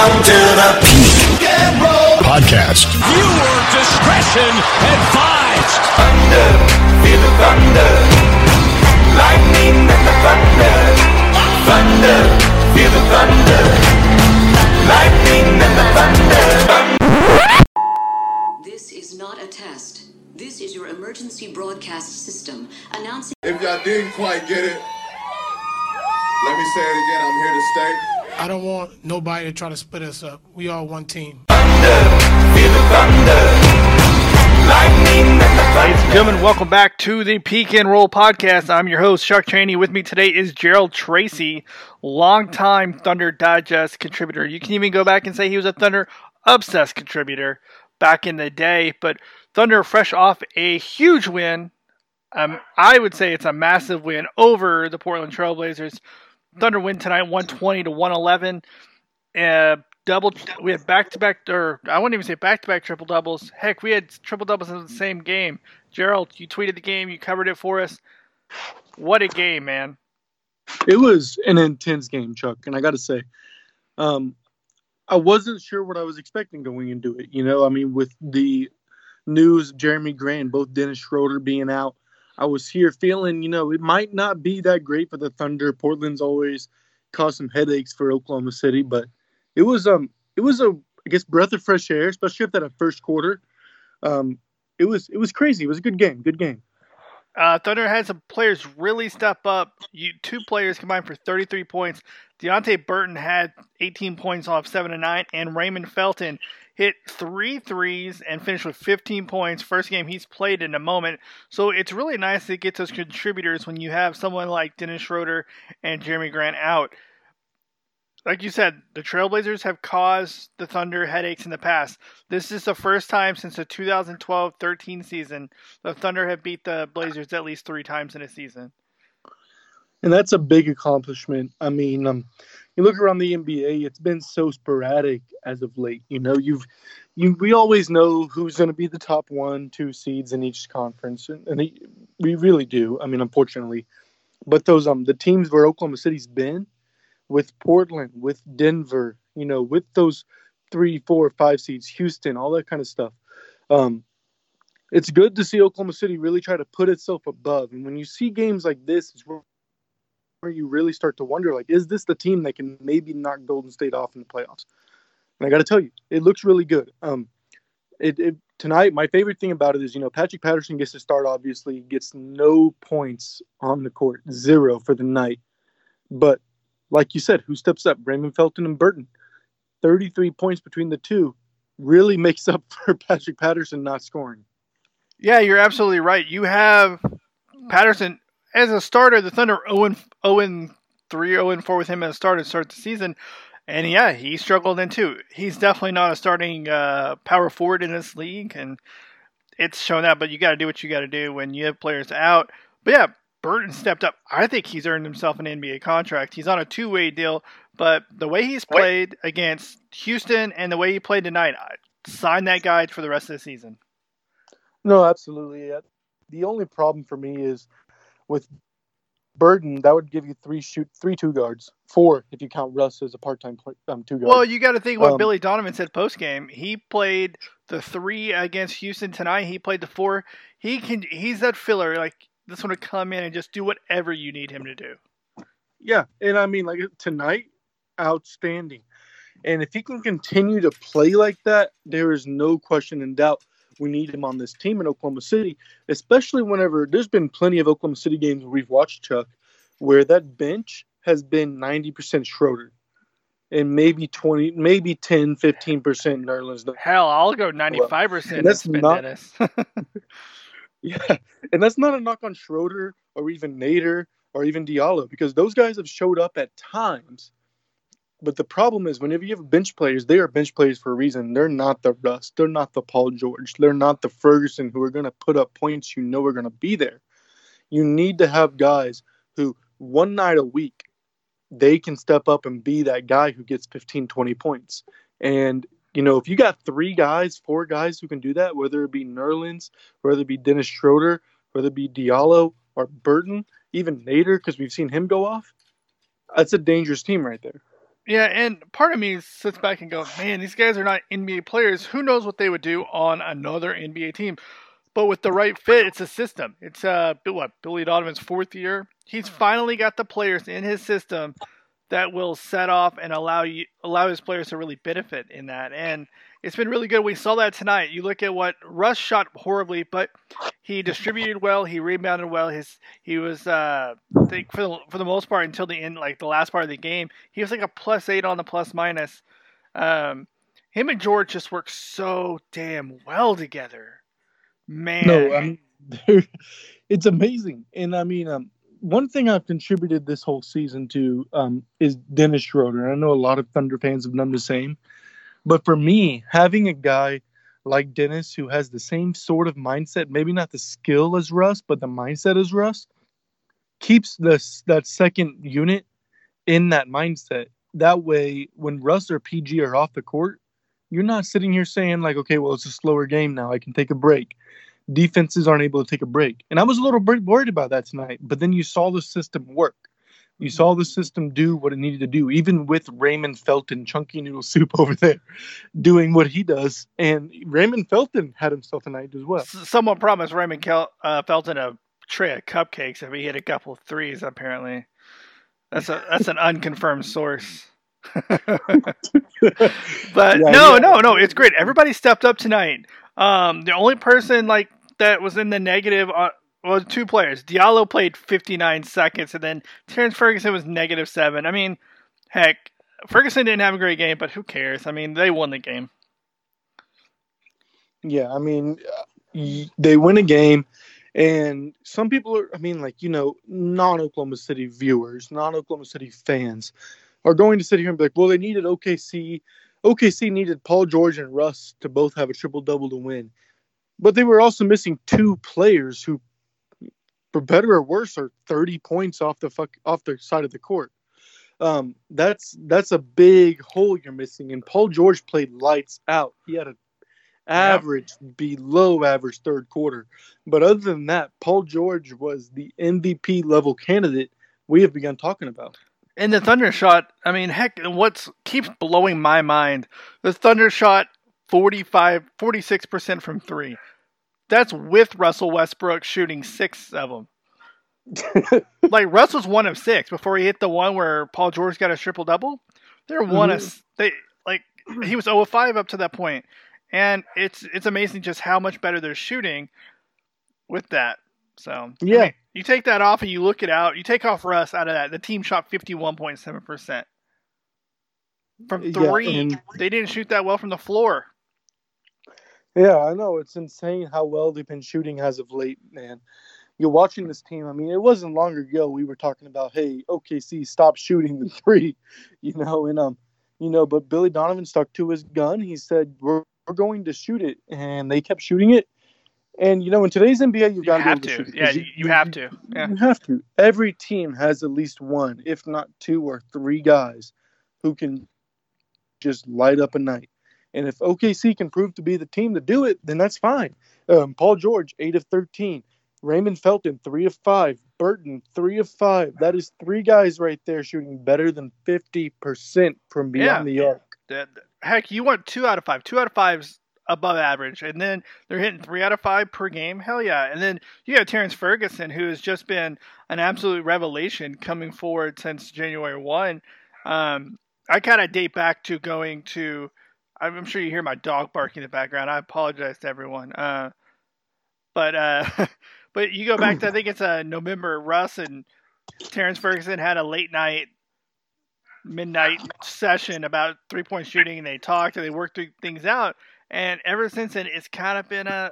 Welcome to the Peak and Roll Podcast. Viewer discretion advised. Thunder, feel the thunder. Lightning and the thunder. Thunder, feel the thunder. Lightning and the thunder. This is not a test. This is your emergency broadcast system announcing. If y'all didn't quite get it, let me say it again. I'm here to stay. I don't want nobody to try to split us up. We all one team. Ladies and gentlemen, welcome back to the Peak and Roll podcast. I'm your host, Chuck Chaney. With me today is Gerald Tracy, longtime Thunder Digest contributor. You can even go back and say he was a Thunder Obsessed contributor back in the day. But Thunder, fresh off a huge win, um, I would say it's a massive win over the Portland Trailblazers. Thunder win tonight, 120 to 111. Uh, double. We had back to back, or I wouldn't even say back to back triple doubles. Heck, we had triple doubles in the same game. Gerald, you tweeted the game, you covered it for us. What a game, man! It was an intense game, Chuck, and I got to say, um, I wasn't sure what I was expecting going into it. You know, I mean, with the news Jerami Grant, both Dennis Schroeder being out, I was here feeling, you know, it might not be that great for the Thunder. Portland's always caused some headaches for Oklahoma City, but it was um it was a I guess breath of fresh air, especially after that first quarter. Um, it was it was crazy. It was a good game. Good game. Uh, Thunder had some players really step up. You, two players combined for 33 points. Deonte Burton had 18 points off 7 to 9, and Raymond Felton hit three threes and finished with 15 points. First game he's played in a moment. So it's really nice to get those contributors when you have someone like Dennis Schroeder and Jerami Grant out. Like you said, the Trailblazers have caused the Thunder headaches in the past. This is the first time since the 2012 13 season the Thunder have beat the Blazers at least three times in a season. And that's a big accomplishment. I mean, um, you look around the NBA; it's been so sporadic as of late. You know, you've you we always know who's going to be the top one, two seeds in each conference, and, and we really do. I mean, unfortunately, but those um the teams where Oklahoma City's been, with Portland, with Denver, you know, with those three, four, five seeds, Houston, all that kind of stuff. Um, it's good to see Oklahoma City really try to put itself above. And when you see games like this, it's where you really start to wonder like is this the team that can maybe knock golden state off in the playoffs? And i got to tell you it looks really good. Um it, it, tonight my favorite thing about it is you know patrick patterson gets to start obviously gets no points on the court zero for the night. But like you said who steps up? Raymond felton and burton. 33 points between the two really makes up for patrick patterson not scoring. Yeah, you're absolutely right. You have Patterson as a starter, the Thunder 0 0 3, 0 4 with him as a starter to start the season. And yeah, he struggled in too. He's definitely not a starting uh, power forward in this league, and it's shown that. But you got to do what you got to do when you have players out. But yeah, Burton stepped up. I think he's earned himself an NBA contract. He's on a two way deal, but the way he's played against Houston and the way he played tonight, I sign that guy for the rest of the season. No, absolutely. Uh, The only problem for me is with Burton, that would give you three shoot three two guards, four if you count Russ as a part time um, two guard. Well, you got to think what Um, Billy Donovan said post game. He played the three against Houston tonight. He played the four. He can. He's that filler. Like this one to come in and just do whatever you need him to do. yeah, and I mean like tonight, outstanding. And if he can continue to play like that, there is no question and doubt we need him on this team in Oklahoma City, especially whenever there's been plenty of Oklahoma City games we've watched, Chuck, where that bench has been 90% Schroeder and maybe 20, maybe 10, 15% Nerlens. Hell, I'll go ninety five percent. and that's not- Dennis. Yeah, and that's not a knock on Schroeder or even Nader or even Diallo because those guys have showed up at times. But the problem is, whenever you have bench players, they are bench players for a reason. They're not the Russ. They're not the Paul George. They're not the Ferguson who are going to put up points you know are going to be there. You need to have guys who, one night a week, they can step up and be that guy who gets 15, 20 points. And, you know, if you got three guys, four guys who can do that, whether it be Nerlens, whether it be Dennis Schroeder, whether it be Diallo or Burton, even Nader, because we've seen him go off, that's a dangerous team right there. Yeah, and part of me sits back and goes, man, these guys are not NBA players. Who knows what they would do on another NBA team? But with the right fit, it's a system. It's uh, what Billy Donovan's fourth year. He's finally got the players in his system that will set off and allow you allow his players to really benefit in that. And it's been really good. We saw that tonight. You look at what Russ shot horribly, but he distributed well. He rebounded well. His he was uh, I think for the, for the most part until the end, like the last part of the game, he was like a plus eight on the plus minus. Um, him and George just work so damn well together, man. No, I mean, it's amazing. And I mean, um, one thing I've contributed this whole season to um, is Dennis Schroeder. I know a lot of Thunder fans have done the same. But for me, having a guy like Dennis who has the same sort of mindset, maybe not the skill as Russ, but the mindset as Russ, keeps this that second unit in that mindset. That way, when Russ or PG are off the court, you're not sitting here saying like, okay, well, it's a slower game now. I can take a break defenses aren't able to take a break. And I was a little worried about that tonight. But then you saw the system work. You saw the system do what it needed to do, even with Raymond Felton, chunky noodle soup over there, doing what he does. And Raymond Felton had himself a night as well. Someone promised Raymond Kel- uh, Felton a tray of cupcakes if he hit a couple of threes. Apparently, that's a that's an unconfirmed source. but Yeah, no, yeah. no, no, it's great. Everybody stepped up tonight. Um, the only person like that was in the negative was two players. Diallo played 59 seconds, and then Terrence Ferguson was negative seven. I mean, heck, Ferguson didn't have a great game, but who cares? I mean, they won the game. Yeah, I mean, uh, they win a game, and some people are, I mean, like, you know, non Oklahoma City viewers, non Oklahoma City fans are going to sit here and be like, well, they needed OKC. OKC needed Paul George and Russ to both have a triple double to win. But they were also missing two players who, for better or worse, are 30 points off the fuck off the side of the court. Um, that's that's a big hole you're missing. And Paul George played lights out. He had an average, below average third quarter. But other than that, Paul George was the MVP level candidate we have begun talking about. And the Thunder shot, I mean, heck, what keeps blowing my mind, the Thunder shot 45, 46% from three. That's with Russell Westbrook shooting six of them. like Russell's one of six before he hit the one where Paul George got a triple double. They're one of mhm. they like he was 0 of 5 up to that point, and it's it's amazing just how much better they're shooting with that. So I Yeah. mean, you take that off and you look it out. You take off Russ out of that. The team shot 51.7 percent from Yeah, three. and- they didn't shoot that well from the floor. Yeah, I know. It's insane how well they've been shooting as of late, man. You're watching this team. I mean, it wasn't long ago we were talking about, hey, OKC, stop shooting the three, you know, and um, you know, but Billy Donovan stuck to his gun. He said, we're, we're going to shoot it, and they kept shooting it. And you know, in today's NBA, you've You got have be to. shoot it, Yeah, you, you have to. Yeah. You have to. Every team has at least one, if not two or three guys who can just light up a night. And if OKC can prove to be the team to do it, then that's fine. Um, Paul George, 8 of 13. Raymond Felton, 3 of 5. Burton, 3 of 5. That is three guys right there shooting better than 50% from beyond the arc. That- Heck, you want two out of five. Two out of five's above average, and then they're hitting three out of five per game. Hell yeah! And then you have Terrence Ferguson, who has just been an absolute revelation coming forward since January one. Um, I kind of date back to going to. I'm sure you hear my dog barking in the background. I apologize to everyone. Uh, but uh, but you go back to I think it's a November. Russ and Terrence Ferguson had a late night midnight session about three point shooting and they talked and they worked things out. And ever since then, it's kind of been a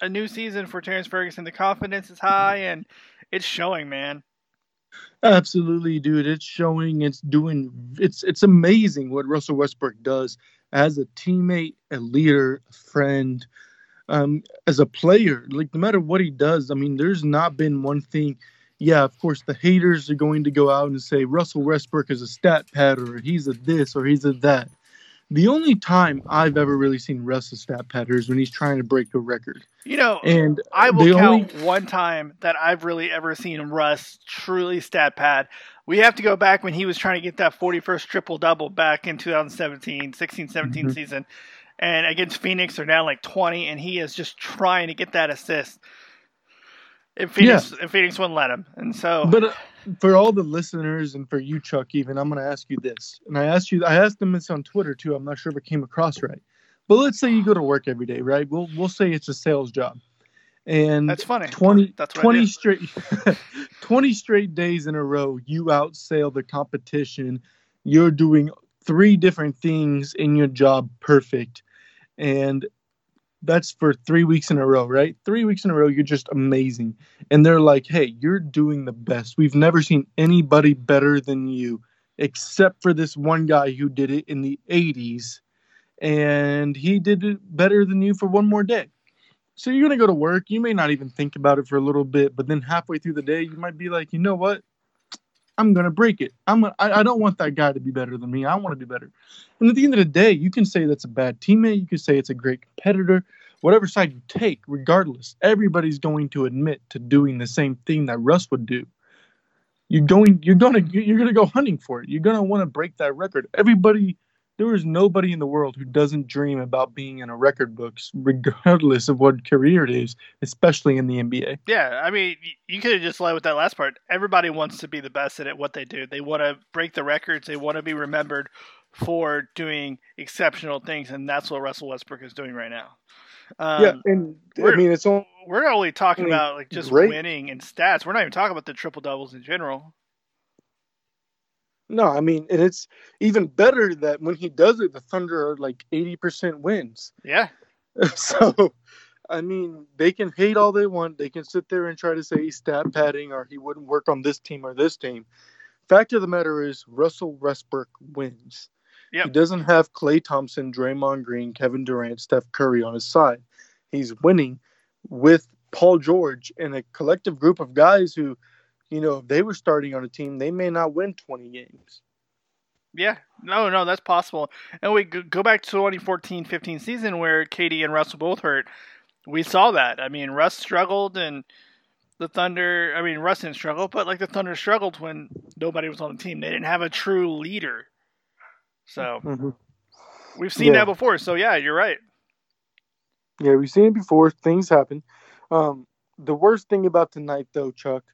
a new season for Terrence Ferguson. The confidence is high and it's showing, man. Absolutely, dude. It's showing. It's doing. It's it's amazing what Russell Westbrook does as a teammate, a leader, a friend, um, as a player. Like no matter what he does, I mean, there's not been one thing. Yeah, of course, the haters are going to go out and say Russell Westbrook is a stat pad or he's a this or he's a that. The only time I've ever really seen Russ a stat padder is when he's trying to break a record. You know, And I will count only- one time that I've really ever seen Russ truly stat pad we have to go back when he was trying to get that 41st triple double back in 2017, 16, 17 Mhm. season. And against Phoenix, they're down like 20, and he is just trying to get that assist. And Phoenix, and Phoenix wouldn't let him. And so, But uh, for all the listeners and for you, Chuck, even I'm going to ask you this, and I asked you, I asked them this on Twitter too. I'm not sure if it came across right, but let's say you go to work every day, right? We'll we'll say it's a sales job, and that's funny. 20, That's 20 straight 20 straight days in a row you outsail the competition you're doing three different things in your job perfect and that's for three weeks in a row right three weeks in a row you're just amazing and they're like hey you're doing the best we've never seen anybody better than you except for this one guy who did it in the 80s and he did it better than you for one more day so you're gonna go to work. You may not even think about it for a little bit, but then halfway through the day, you might be like, you know what? I'm gonna break it. I'm. Gonna, I, I don't want that guy to be better than me. I want to be better. And at the end of the day, you can say that's a bad teammate. You can say it's a great competitor. Whatever side you take, regardless, everybody's going to admit to doing the same thing that Russ would do. You're going. You're gonna. You're gonna go hunting for it. You're gonna want to break that record. Everybody there is nobody in the world who doesn't dream about being in a record books, regardless of what career it is, especially in the NBA. Yeah, I mean, you could have just led with that last part. Everybody wants to be the best at what they do. They want to break the records. They want to be remembered for doing exceptional things, and that's what Russell Westbrook is doing right now. Um, yeah, and I mean it's all we're not only talking I mean, about like just great. winning and stats. We're not even talking about the triple doubles in general. No. I mean, and it's even better that when he does it, the Thunder are like eighty percent wins. Yeah, so, I mean, they can hate all they want. They can sit there and try to say he's stat padding or he wouldn't work on this team or this team. Fact of the matter is, Russell Westbrook wins. Yep. He doesn't have Klay Thompson, Draymond Green, Kevin Durant, Steph Curry on his side. He's winning with Paul George and a collective group of guys who, you know, if they were starting on a team, they may not win 20 games. yeah, no, no, that's possible. And we go- back to 2014-15 season where KD and Russell both hurt. We saw that. I mean, Russ struggled and the Thunder. I mean, Russ didn't struggle, but like the Thunder struggled when nobody was on the team. They didn't have a true leader. So Mm-hmm. we've seen Yeah. that before. So yeah, you're right. Yeah, we've seen it before. Things happen. Um, the worst thing about tonight, though, Chuck,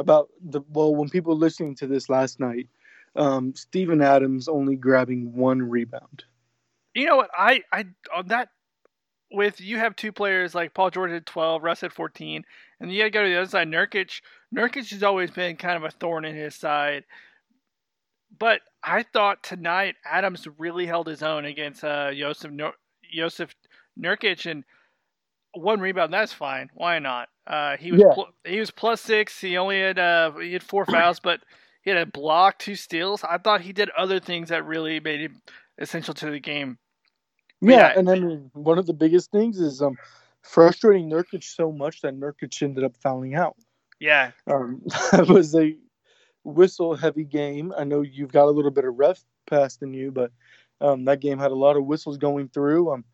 about the well, when people listening to this last night, um, Steven Adams only grabbing one rebound. You know what? I I on that with you have two players like Paul George at twelve, Russ at fourteen, and you got to go to the other side. Nurkic, Nurkic has always been kind of a thorn in his side, but I thought tonight Adams really held his own against uh, Joseph Joseph Nurkic and one rebound. That's fine. Why not? Uh, he was Yeah. pl- he was plus six. He only had uh, he had four fouls, but he had a block, two steals. I thought he did other things that really made him essential to the game. Yeah, Yeah. and I mean, one of the biggest things is um, frustrating Nurkic so much that Nurkic ended up fouling out. Yeah, Um, that was a whistle heavy game. I know you've got a little bit of ref pass than you, but um, that game had a lot of whistles going through. Um,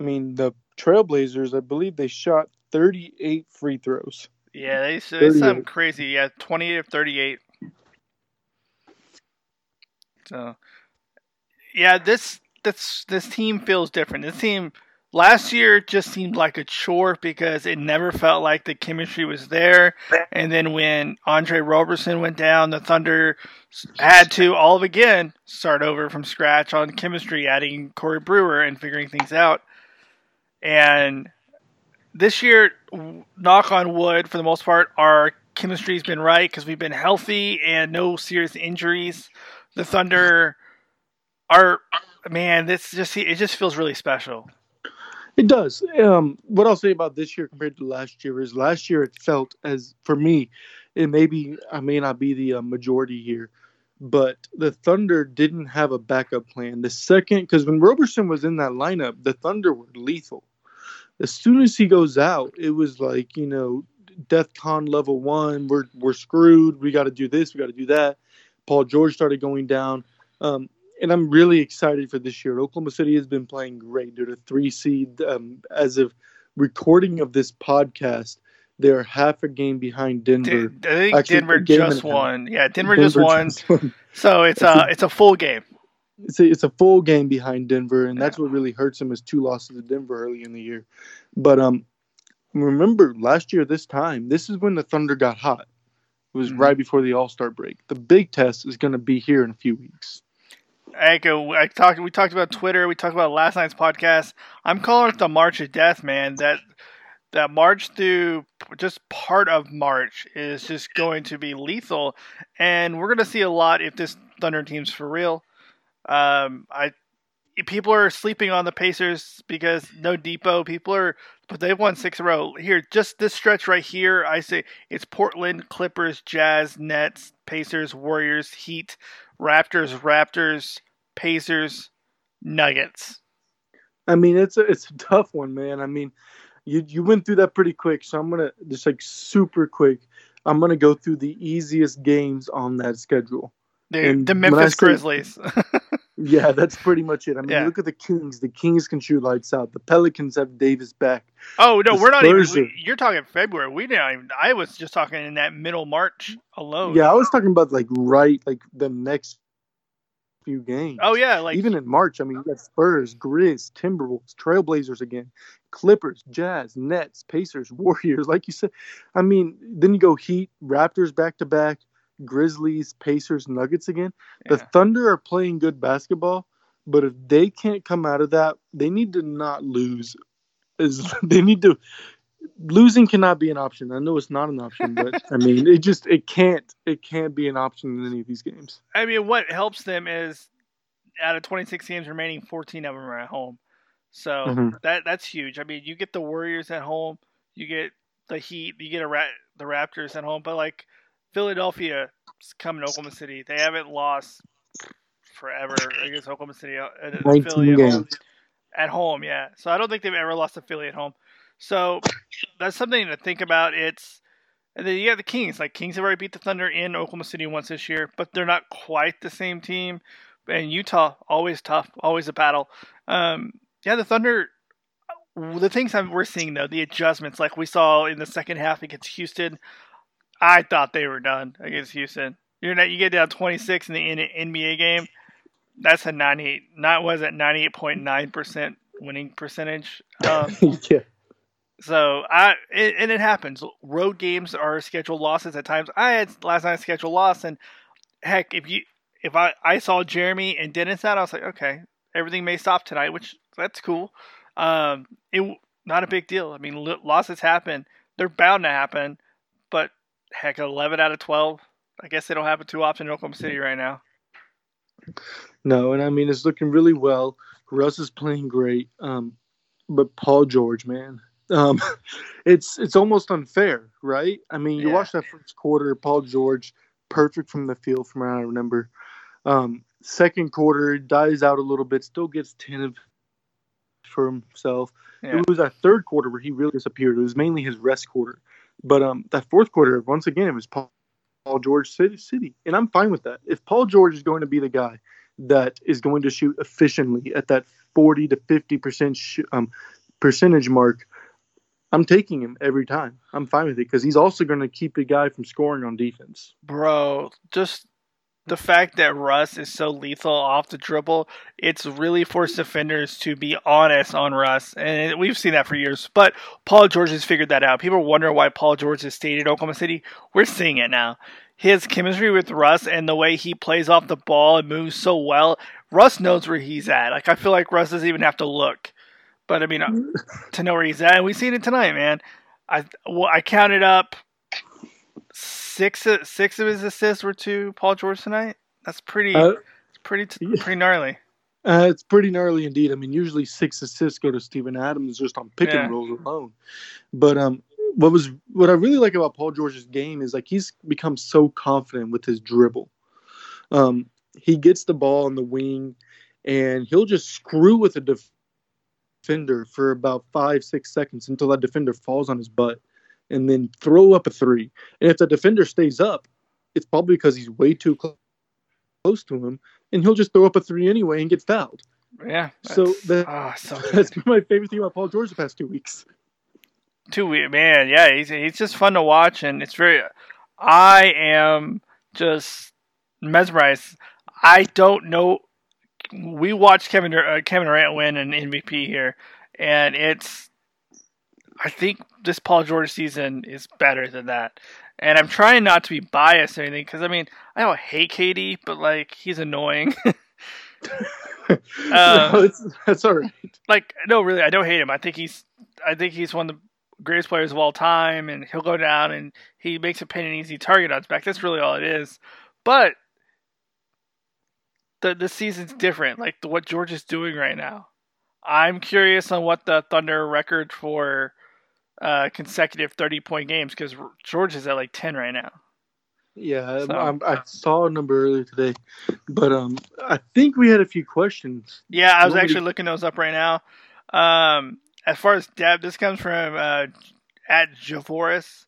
I mean, the Trailblazers, I believe they shot 38 free throws. yeah, they 38. something crazy. Yeah, 28 to thirty-eight. So, yeah, this this this team feels different. This team last year just seemed like a chore because it never felt like the chemistry was there. And then when Andre Roberson went down, the Thunder had to all of again start over from scratch on chemistry, adding Corey Brewer and figuring things out. And this year, knock on wood, for the most part, our chemistry's been right because we've been healthy and no serious injuries. The Thunder are, man, this just it just feels really special. It does. Um, what I'll say about this year compared to last year is last year it felt as for me, it maybe I may not be the uh, majority here, but the Thunder didn't have a backup plan. The second, because when Roberson was in that lineup, the Thunder were lethal. As soon as he goes out, it was like you know, DEFCON level one. We're we're screwed. We got to do this. We got to do that. Paul George started going down. Um, and I'm really excited for this year. Oklahoma City has been playing great. They're the three seed um, as of recording of this podcast. They're half a game behind Denver. D- I think Actually, Denver just a won. Yeah, Denver, just won. just won. So it's a it's a full game. It's a, it's a full game behind Denver, and that's what really hurts them is two losses to Denver early in the year. But um, remember last year this time, this is when the Thunder got hot. It was Mhm. right before the All Star break. The big test is going to be here in a few weeks. Echo, I talked. We talked about Twitter. We talked about last night's podcast. I'm calling it the March of Death, man. That that March through just part of March is just going to be lethal, and we're going to see a lot if this Thunder team's for real. Um, I people are sleeping on the Pacers because no Dipo. People are, but they've won six in a row. Here, just this stretch right here, I say it's Portland, Clippers, Jazz, Nets, Pacers, Warriors, Heat, Raptors, Raptors, Pacers, Nuggets. I mean, it's a it's a tough one, man. I mean, you you went through that pretty quick, so I'm gonna just like super quick. I'm gonna go through the easiest games on that schedule. Dude, the Memphis say- Grizzlies. Yeah, that's pretty much it. I mean, Yeah. look at the Kings. The Kings can shoot lights out. The Pelicans have Davis back. oh no, The we're not even. We- you're talking February. We didn't. Even, I was just talking in that middle March alone. Yeah, I was talking about like right, like the next few games. Oh yeah, like even in March, I mean, you got Spurs, Grizz, Timberwolves, Trailblazers again, Clippers, Jazz, Nets, Pacers, Warriors. Like you said, I mean, then you go Heat, Raptors back to back, Grizzlies, Pacers, Nuggets again. The Thunder are playing good basketball, but if they can't come out of that, they need to not lose. Is they need to losing cannot be an option. I know it's not an option, but I mean, it just it can't it can't be an option in any of these games. I mean, what helps them is out of 26 games remaining, 14 of them are at home. So Mhm. that that's huge. I mean, you get the Warriors at home, you get the Heat, you get a Ra- the Raptors at home, but like Philadelphia is coming to Oklahoma City. They haven't lost forever against Oklahoma City. uh, 19 Philly at home. At home, yeah. So I don't think they've ever lost to Philly at home. So that's something to think about. It's and then you got the Kings. Like Kings have already beat the Thunder in Oklahoma City once this year, but they're not quite the same team. And Utah, always tough, always a battle. Um, yeah, the Thunder. The things that we're seeing though, the adjustments, like we saw in the second half against Houston, I thought they were done against Houston. You're not, you get down 26 in the NBA game. That's a 98. Not was it 98.9 percent winning percentage. Um, yeah. so I it, and it happens. Road games are scheduled losses at times. I had last night scheduled loss, and heck, if you if I I saw Jeremy and Dennis out, I was like, okay, everything may stop tonight, which that's cool. Um, it not a big deal. I mean, lo- losses happen; they're bound to happen. But heck, eleven out of twelve. I guess they don't happen too often in Oklahoma City right now. No, and I mean it's looking really well. Russ is playing great. Um, but Paul George, man, um, it's it's almost unfair, right? I mean, you Yeah. watch that first quarter, Paul George, perfect from the field, from what I remember. Um, second quarter, dies out a little bit, still gets ten of for himself. Yeah. It was that third quarter where he really disappeared. It was mainly his rest quarter. But um, that fourth quarter, once again, it was Paul, Paul George City, City, and I'm fine with that. If Paul George is going to be the guy that is going to shoot efficiently at that 40 to 50 percent sh- um, percentage mark, I'm taking him every time. I'm fine with it because he's also going to keep the guy from scoring on defense. Bro, just the fact that Russ is so lethal off the dribble, it's really forced defenders to be honest on Russ. And we've seen that for years. But Paul George has figured that out. People wonder why Paul George has stayed at Oklahoma City. We're seeing it now. His chemistry with Russ and the way he plays off the ball and moves so well, Russ knows where he's at. Like I feel like Russ doesn't even have to look. But I mean, uh, to know where he's at, and we've seen it tonight, man. I well, I counted up six six of his assists were to Paul George tonight. That's pretty Uh, it's pretty t- yeah. pretty gnarly. Uh, it's pretty gnarly indeed. I mean, usually six assists go to Steven Adams just on pick Yeah. and rolls alone. But um, what was what I really like about Paul George's game is like he's become so confident with his dribble. Um, he gets the ball on the wing, and he'll just screw with a def- defender for about five six seconds until that defender falls on his butt, and then throw up a three. And if the defender stays up, it's probably because he's way too close close to him, and he'll just throw up a three anyway and get fouled. Yeah. So that's- that- ah, so. That's been my favorite thing about Paul George the past two weeks. Two weeks, man. Yeah, he's he's just fun to watch, and it's very. I am just mesmerized. I don't know. We watched Kevin uh, Kevin Durant win an MVP here, and it's. I think this Paul George season is better than that, and I'm trying not to be biased or anything because I mean I don't hate KD, but like he's annoying. Uh, no, that's all right. like no, really, I don't hate him. I think he's I think he's one of the greatest players of all time, and he'll go down and he makes a pin and easy target odds back. That's really all it is. But the the season's different. Like the, what George is doing right now. I'm curious on what the Thunder record for uh, consecutive 30 point games because George is at like 10 right now. Yeah, So- um, I saw a number earlier today, but um, I think we had a few questions. Yeah, I was Nobody- actually looking those up right now. Um, as far as depth, this comes from uh, at Javoris.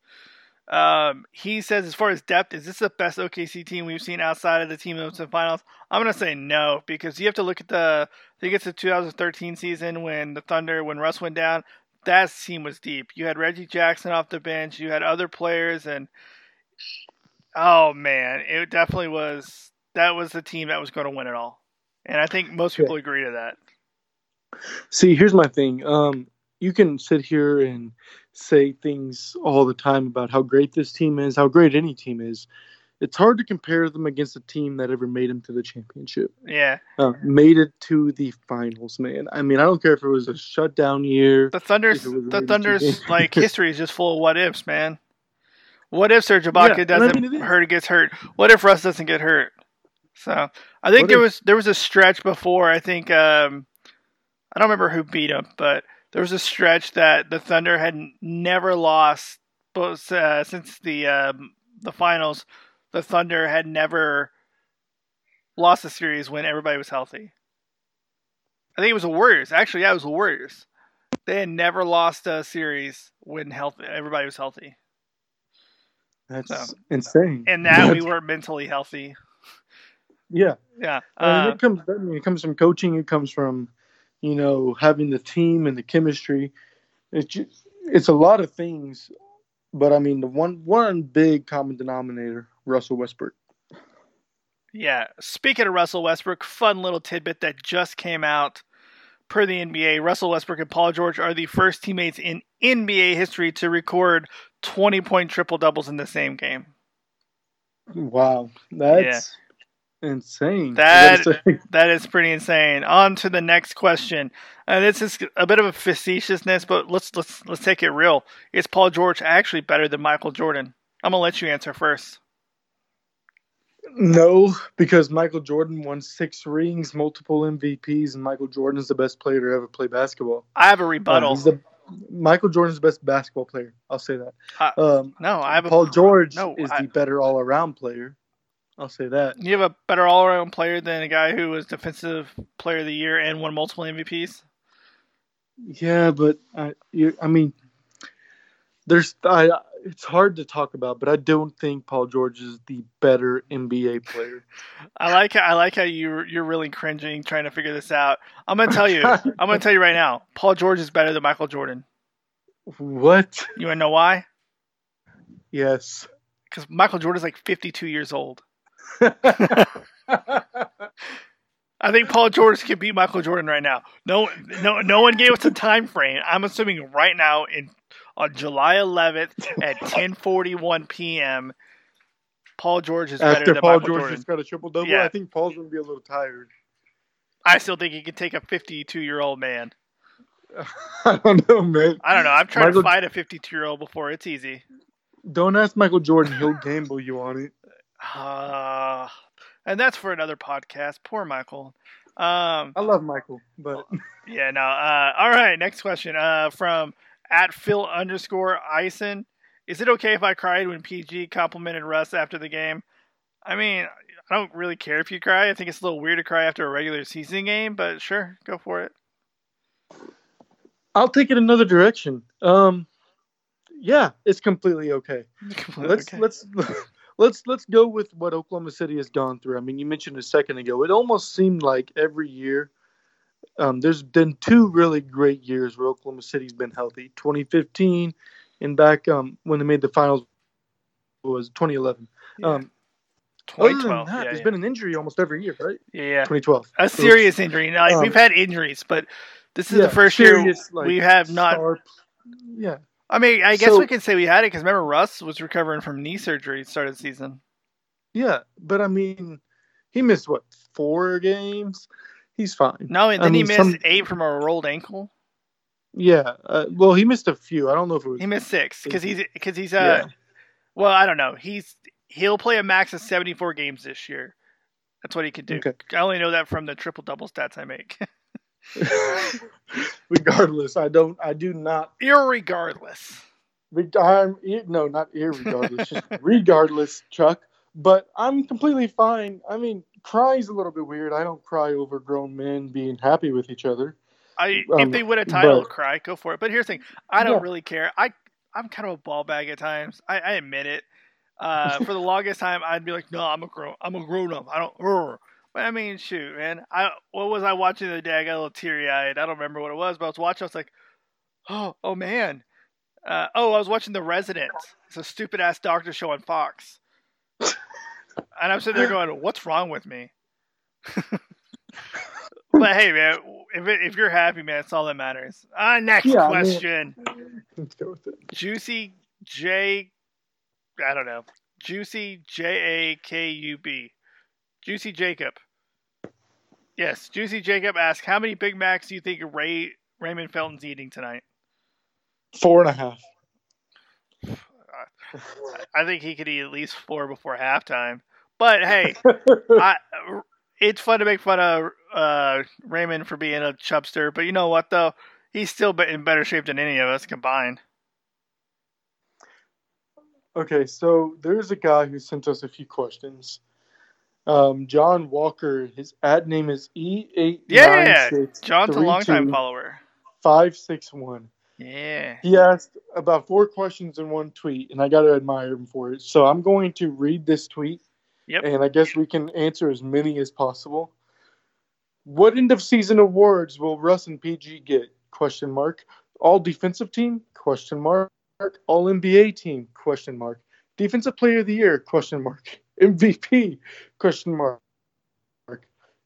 Um, he says, as far as depth, is this the best OKC team we've seen outside of the team was in the finals? I'm gonna say no because you have to look at the. I think it's the 2013 season when the Thunder, when Russ went down, that team was deep. You had Reggie Jackson off the bench. You had other players, and oh man, it definitely was. That was the team that was going to win it all, and I think most Yeah. people agree to that. See, here's my thing. Um, you can sit here and say things all the time about how great this team is, how great any team is. It's hard to compare them against a team that ever made them to the championship, Yeah, uh, made it to the finals. Man, I mean, I don't care if it was a shutdown year. the Thunder's If it was the Thunder's like history is just full of what ifs, man. What if Serge Ibaka Yeah, doesn't mean, hurt gets hurt? What if Russ doesn't get hurt? So I think What there if- was there was a stretch before. I think um, I don't remember who beat him, but there was a stretch that the Thunder had never lost both uh, since the um, the finals. The Thunder had never lost a series when everybody was healthy. I think it was the Warriors. Actually, yeah, it was the Warriors. They had never lost a series when healthy. Everybody was healthy, That's So- insane. and that we were mentally healthy. yeah. Yeah, I mean, uh, it comes. I mean, it comes from coaching. It comes from, you know, having the team and the chemistry. It's just, it's a lot of things, but I mean, the one one big common denominator: Russell Westbrook. Yeah. Speaking of Russell Westbrook, fun little tidbit that just came out. Per the NBA, Russell Westbrook and Paul George are the first teammates in NBA history to record 20 point triple doubles in the same game. Wow, that's insane. That- I gotta say. That is pretty insane. On to the next question. Uh, this is a bit of a facetiousness, but let's let's let's take it real. Is Paul George actually better than Michael Jordan? I'm gonna let you answer first. No, because Michael Jordan won six rings, multiple MVPs, and Michael Jordan is the best player to ever play basketball. I have a rebuttal. he's the, Michael Jordan's the best basketball player. I'll say that. Uh, um, no, I have a Paul George no, is I- the better all-around player. I'll say that. You have a better all around player than a guy who was defensive player of the year and won multiple MVPs. Yeah, but I, you, I mean, there's I. It's hard to talk about, but I don't think Paul George is the better NBA player. I like I like how you you're really cringing trying to figure this out. I'm gonna tell you. I'm gonna tell you right now. Paul George is better than Michael Jordan. What? You wanna know why? Yes. Because Michael Jordan's like 52 years old. I think Paul George can beat Michael Jordan right now. No, no, no one gave us a time frame. I'm assuming right now in on July 11th at 10:41 p.m. Paul George is better After than Paul Michael George Jordan. just got a triple double, Yeah. I think Paul's gonna be a little tired. I still think he can take a 52 year old man. I don't know, man. I don't know. I've tried Michael- to fight a 52 year old before. It's easy. Don't ask Michael Jordan; he'll gamble you on it. Uh, and that's for another podcast. Poor Michael. Um, I love Michael, but yeah, no. Uh, all right. Next question. Uh, from at Phil underscore Ison. Is it okay if I cried when PG complimented Russ after the game? I mean, I don't really care if you cry. I think it's a little weird to cry after a regular season game, but sure, go for it. I'll take it another direction. Um, yeah, it's completely okay. let's Okay. let's let's let's go with what Oklahoma City has gone through. I mean, you mentioned a second ago. It almost seemed like every year Um, there's been two really great years where Oklahoma City's been healthy. 2015 and back um, when they made the finals was 2011. Yeah. Um, other than 2012. that, yeah, there's yeah. been an injury almost every year, right? yeah, yeah. 2012. A So serious injury. Now, like, um, we've had injuries, but this is the first year serious, like, we have not. star- yeah. I mean, I guess So- we can say we had it because remember Russ was recovering from knee surgery at the start of the season. Yeah, but I mean, he missed what four games. He's fine. No, and I then he missed some- eight from a rolled ankle. Yeah. Uh, well, he missed a few. I don't know if it was. He missed six because he's because he's uh. Yeah. Well, I don't know. He's he'll play a max of seventy four games this year. That's what he could do. Okay. I only know that from the triple double stats I make. Regardless, I don't. I do not. Irregardless. reg- I'm no, not irregardless. just regardless, Chuck. But I'm completely fine. I mean, crying's a little bit weird. I don't cry over grown men being happy with each other. I Um, if they win a title, but- cry. Go for it. But here's the thing: I don't Yeah. really care. I I'm kind of a ball bag at times. I, I admit it. Uh, for the longest time, I'd be like, "No, I'm a grown. I'm a grown up. I don't." Rrr. But I mean, shoot, man. I what was I watching the other day? I got a little teary eyed. I don't remember what it was, but I was watching. I was like, "Oh, oh man." Uh, oh, I was watching The Resident. It's a stupid ass doctor show on Fox. And I'm sitting there going, "What's wrong with me?" but hey, man, if it, if you're happy, man, it's all that matters. Uh, next Yeah, I mean- question. Let's go with it. Juicy J, I don't know. Juicy J A K U B. Juicy Jacob. Yes, Juicy Jacob asks, how many Big Macs do you think Ray Raymond Felton's eating tonight? Four and a half. I think he could eat at least four before halftime. But hey, I, it's fun to make fun of uh, Raymond for being a chubster. But you know what, though? He's still in better shape than any of us combined. Okay, so there's a guy who sent us a few questions. Um, John Walker, his ad name is E eight Yeah, John's a longtime follower. Five six one. Yeah. He asked about four questions in one tweet, and I got to admire him for it. So I'm going to read this tweet, Yep. and I guess we can answer as many as possible. What end of season awards will Russ and PG get? Question mark. All defensive team? Question mark. All NBA team? Question mark. Defensive player of the year? Question mark. MVP? Question mark.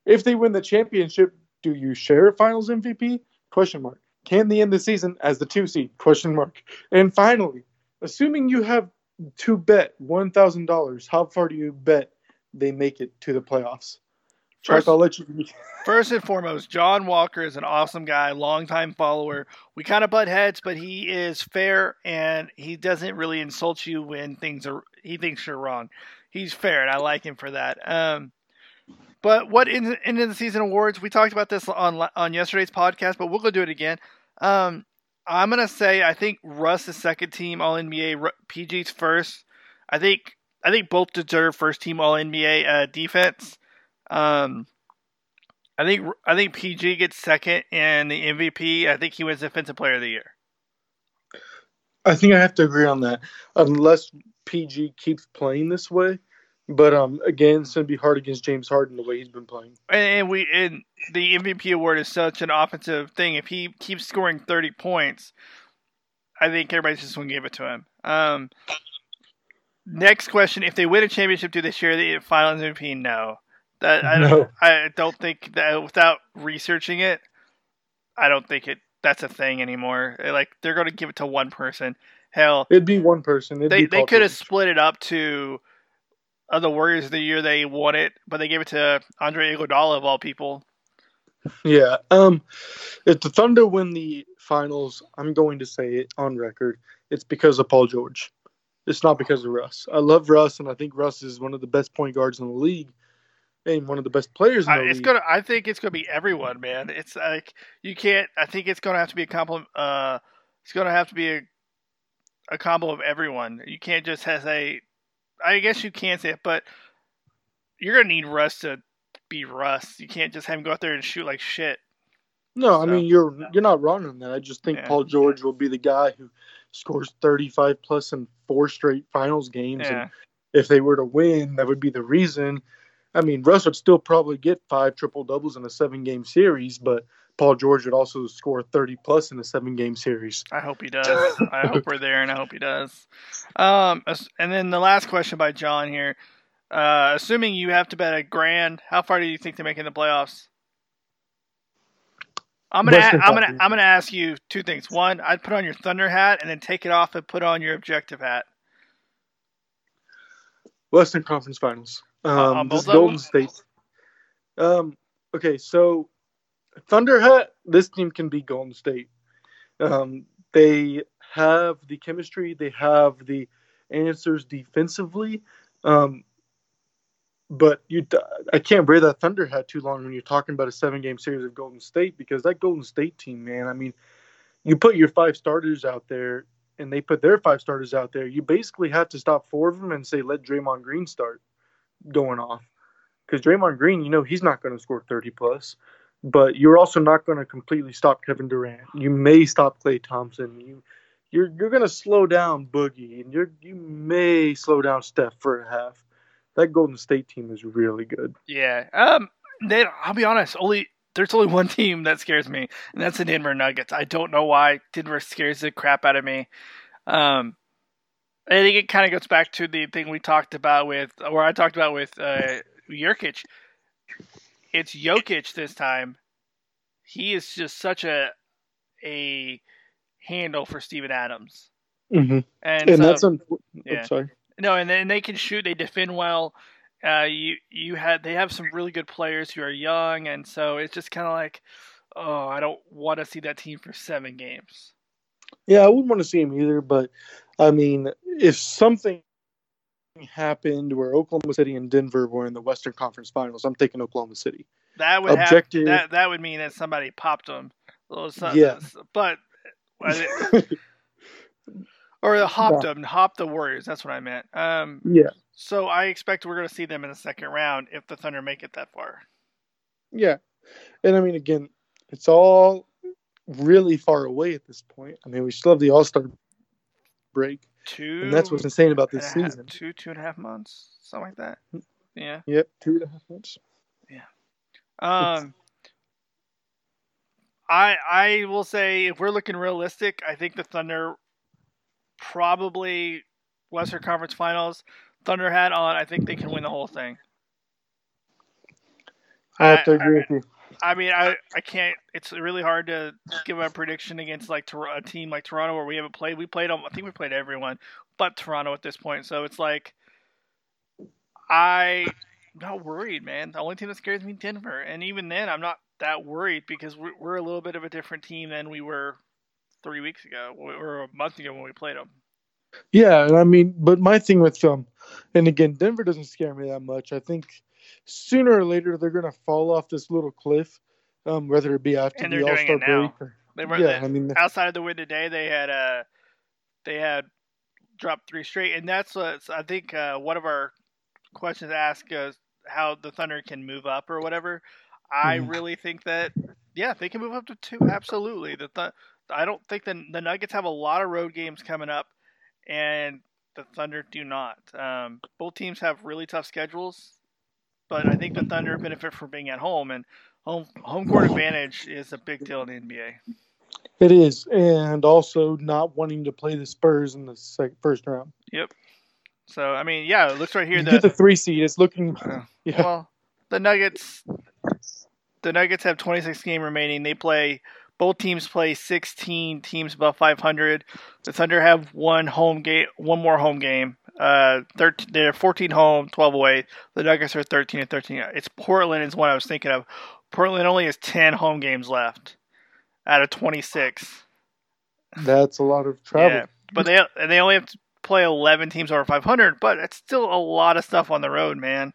If they win the championship, do you share Finals MVP? Question mark. Can they end the season as the two seed? Question mark. And finally, assuming you have to bet one thousand dollars, how far do you bet they make it to the playoffs? First- I'll let you. First and foremost, John Walker is an awesome guy, longtime follower. We kind of butt heads, but he is fair and he doesn't really insult you when things are he thinks you're wrong. He's fair, and I like him for that. Um, but what in end of the season awards? We talked about this on on yesterday's podcast, but we'll go do it again. Um, I'm gonna say I think Russ is second team All NBA, PG's first. I think I think both deserve first team All NBA uh, defense. Um, I think I think PG gets second and the MVP. I think he wins Defensive Player of the Year. I think I have to agree on that, unless PG keeps playing this way. But um, again, it's gonna be hard against James Harden the way he's been playing. And, and we and the MVP award is such an offensive thing. If he keeps scoring thirty points, I think everybody's just going to give it to him. Um, next question: If they win a championship, do they share the Finals MVP? No, that I don't. I don't think that without researching it, I don't think it that's a thing anymore. Like they're going to give it to one person. Hell, It'd be one person. It'd they they could have split it up to uh, the Warriors of the year they won it, but they gave it to Andre Iguodala of all people. Yeah. Um, if the Thunder win the finals, I'm going to say it on record. It's because of Paul George. It's not because of Russ. I love Russ, and I think Russ is one of the best point guards in the league, and one of the best players in the I, it's league. gonna. I think it's gonna be everyone, man. It's like you can't. I think it's gonna have to be a compliment. Uh, it's gonna have to be a a combo of everyone. You can't just have say. I guess you can't say it, but you're gonna need Russ to be Russ. You can't just have him go out there and shoot like shit. No, I mean you're you're not wrong on that. I just think Yeah. Paul George will be the guy who scores 35 plus in four straight finals games, Yeah. and if they were to win, that would be the reason. I mean, Russ would still probably get five triple doubles in a seven game series, but Paul George would also score 30 plus in a seven game series. I hope he does. I hope we're there, and I hope he does. Um, and then the last question by John here. Uh, assuming you have to bet a grand, how far do you think they make in the playoffs? I'm gonna, a- I'm gonna, I'm gonna ask you two things. One, I'd put on your Thunder hat, and then take it off and put on your objective hat. Western Conference Finals. Um, on this Golden? State. Um, okay, so Thunder Hat, this team can beat Golden State. Um, they have the chemistry, they have the answers defensively. Um, but you, I can't wear that Thunder hat too long when you're talking about a seven-game series of Golden State because that Golden State team, man. I mean, you put your five starters out there, and they put their five starters out there. You basically have to stop four of them and say, let Draymond Green start going off because Draymond Green, you know, he's not going to score 30 plus, but you're also not going to completely stop Kevin Durant. You may stop Klay Thompson. You you're you're going to slow down Boogie, and you're you may slow down Steph for a half. That Golden State team is really good. Yeah. Um. They, I'll be honest. Only there's only one team that scares me, and that's the Denver Nuggets. I don't know why Denver scares the crap out of me. Um. I think it kind of goes back to the thing we talked about with, or I talked about with uh, Nurkic. It's Jokic this time. He is just such a a handle for Steven Adams, Mm-hmm. and, And so, that's un- yeah. I'm sorry. no, and then they can shoot. They defend well. Uh, you you had they have some really good players who are young, and so it's just kind of like, oh, I don't want to see that team for seven games. Yeah, I wouldn't want to see him either, but I mean, if something happened where Oklahoma City and Denver were in the Western Conference Finals, I'm taking Oklahoma City. That would Objective- have that that would mean that somebody popped them. Yeah. but or the hopped them, hopped the Warriors. That's what I meant. Um, Yeah, so I expect we're going to see them in the second round if the Thunder make it that far. yeah, and I mean, again, it's all really far away at this point. I mean, we still have the All Star break, Two, and that's what's insane about this half- season. two two and a half months, something like that. Yeah. Yep, two and a half months. Yeah. Um, I I will say if we're looking realistic, I think the Thunder probably Western Conference Finals. Thunder hat on. I think they can win the whole thing. I have to I- agree with you. I mean, I, I can't. It's really hard to give a prediction against like a team like Toronto where we haven't played. We played them. I think we played everyone, but Toronto at this point. So it's like I'm not worried, man. The only team that scares me Denver, and even then, I'm not that worried because we're, we're a little bit of a different team than we were three weeks ago or a month ago when we played them. Yeah, and I mean, but my thing with um, and again, Denver doesn't scare me that much. I think sooner or later they're gonna fall off this little cliff, um, whether it be after the All Star break. Or, They were yeah, they- I mean, outside of the win today, they had uh they had dropped three straight, and that's what I think uh, one of our questions asked us how the Thunder can move up or whatever. I Mhm. really think that yeah, they can move up to two. Absolutely, the th- I don't think the the Nuggets have a lot of road games coming up, and the Thunder do not. Um, both teams have really tough schedules, but I think the Thunder benefit from being at home, and home home court advantage is a big deal in the NBA. it is, and also not wanting to play the Spurs in the sec- first round. Yep. So I mean, yeah, it looks right here You that get the three seed. It's looking, Uh, yeah, well, the Nuggets, the Nuggets have 26 game remaining. They play both teams play 16 teams above 500. The Thunder have one home game, one more home game. Uh, 13, they're 14 home, 12 away. The Nuggets are 13 and 13. It's Portland is what I was thinking of. Portland only has 10 home games left out of 26. that's a lot of travel. Yeah, but they and they only have to play 11 teams over 500, but it's still a lot of stuff on the road, man.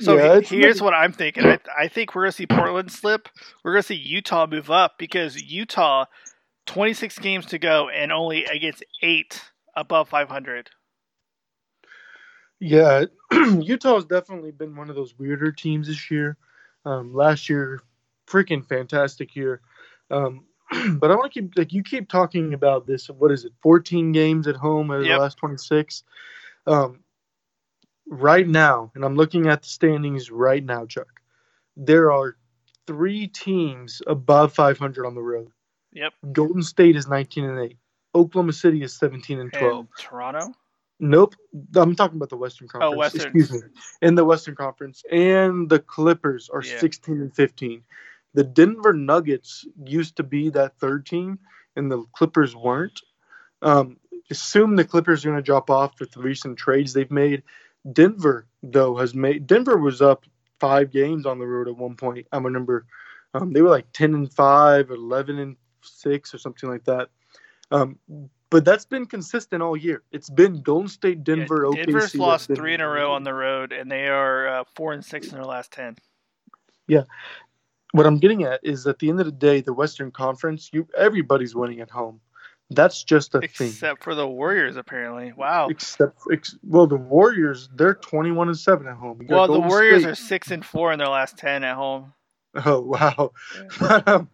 So Yeah, he- here's what I'm thinking. I, I think we're gonna see Portland slip. We're gonna see Utah move up because Utah, 26 games to go and only against eight above 500. Yeah, Utah has definitely been one of those weirder teams this year. Um, last year, freaking fantastic year. Um, but I want to keep like you keep talking about this. What is it? 14 games at home out of Yep. the last 26. Um, right now, and I'm looking at the standings right now, Chuck. There are three teams above 500 on the road. Yep. Golden State is 19 and 8. Oklahoma City is 17 and 12. And Toronto. Nope. I'm talking about the Western Conference. Oh, Western. Excuse me. In the Western Conference. And the Clippers are Yeah. 16 and 15. The Denver Nuggets used to be that third team, and the Clippers weren't. Um, assume the Clippers are going to drop off with the recent trades they've made. Denver, though, has made. Denver was up five games on the road at one point. I remember um, they were like 10 and 5, 11 and 6, or something like that. Um, but that's been consistent all year. It's been Golden State, Denver, Yeah, OKC. Denver's that's lost three in a row on the road, and they are uh, four and six in their last ten. Yeah, What I'm getting at is at the end of the day, the Western Conference, you everybody's winning at home. That's just a thing. Except for the Warriors, apparently. Wow. Except, ex, well, the Warriors, they're 21 and seven at home. You Well, the Warriors State- are six and four in their last ten at home. Oh wow. But, um,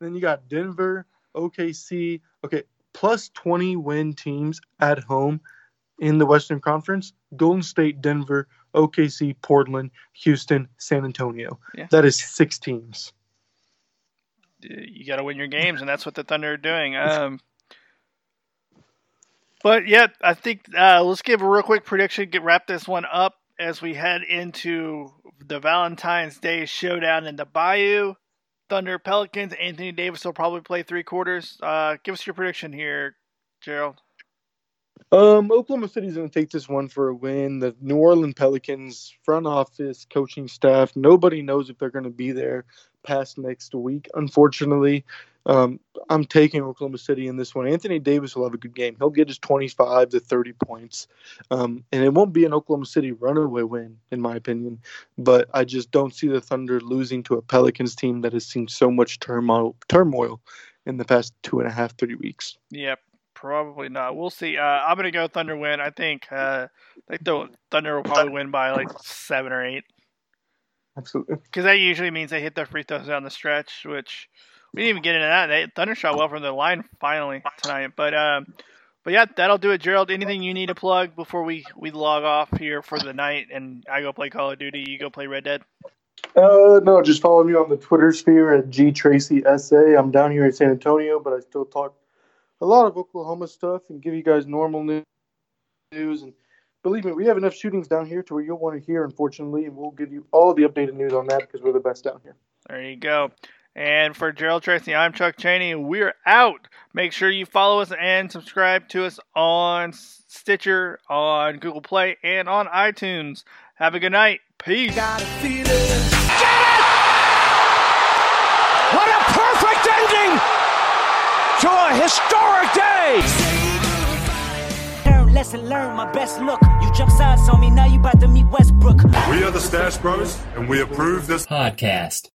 then you got Denver, OKC. Okay, plus 20 win teams at home in the Western Conference. Golden State, Denver, OKC, Portland, Houston, San Antonio. Yeah. That is six teams. you got to win your games, and that's what the Thunder are doing. Um, but yeah, I think uh, let's give a real quick prediction. Get wrap this one up as we head into the Valentine's Day showdown in the Bayou. Thunder Pelicans. Anthony Davis will probably play three quarters. Uh, give us your prediction here, Gerald. Um, Oklahoma City's going to take this one for a win. The New Orleans Pelicans front office, coaching staff, nobody knows if they're going to be there past next week. Unfortunately, um, I'm taking Oklahoma City in this one. Anthony Davis will have a good game. He'll get his 25 to 30 points, um, and it won't be an Oklahoma City runaway win, in my opinion. But I just don't see the Thunder losing to a Pelicans team that has seen so much turmoil, turmoil in the past two and a half, three weeks. Yep, probably not. We'll see. Uh, I'm gonna go Thunder win. I think. Uh, I think the Thunder will probably win by like seven or eight. Absolutely. because that usually means they hit their free throws down the stretch, which we didn't even get into that. They Thunder shot well from the line finally tonight, but um, but yeah, that'll do it, Gerald. Anything you need to plug before we we log off here for the night, and I go play Call of Duty, you go play Red Dead. Uh, no, just follow me on the Twitter sphere at G Tracy SA. I'm down here in San Antonio, but I still talk a lot of Oklahoma stuff and give you guys normal new- news. And believe me, we have enough shootings down here to where you'll want to hear, unfortunately, and we'll give you all the updated news on that because we're the best down here. There you go. And for Gerald Tracy, I'm Chuck Chaney. and We're out. Make sure you follow us and subscribe to us on Stitcher, on Google Play, and on iTunes. Have a good night. Peace. Got a feeling. Get it! What a perfect ending to a historic day! Learn, lesson learned, my best look. You jump sides on me, now you about to meet Westbrook. We are the Stash Brothers, and we approve this podcast.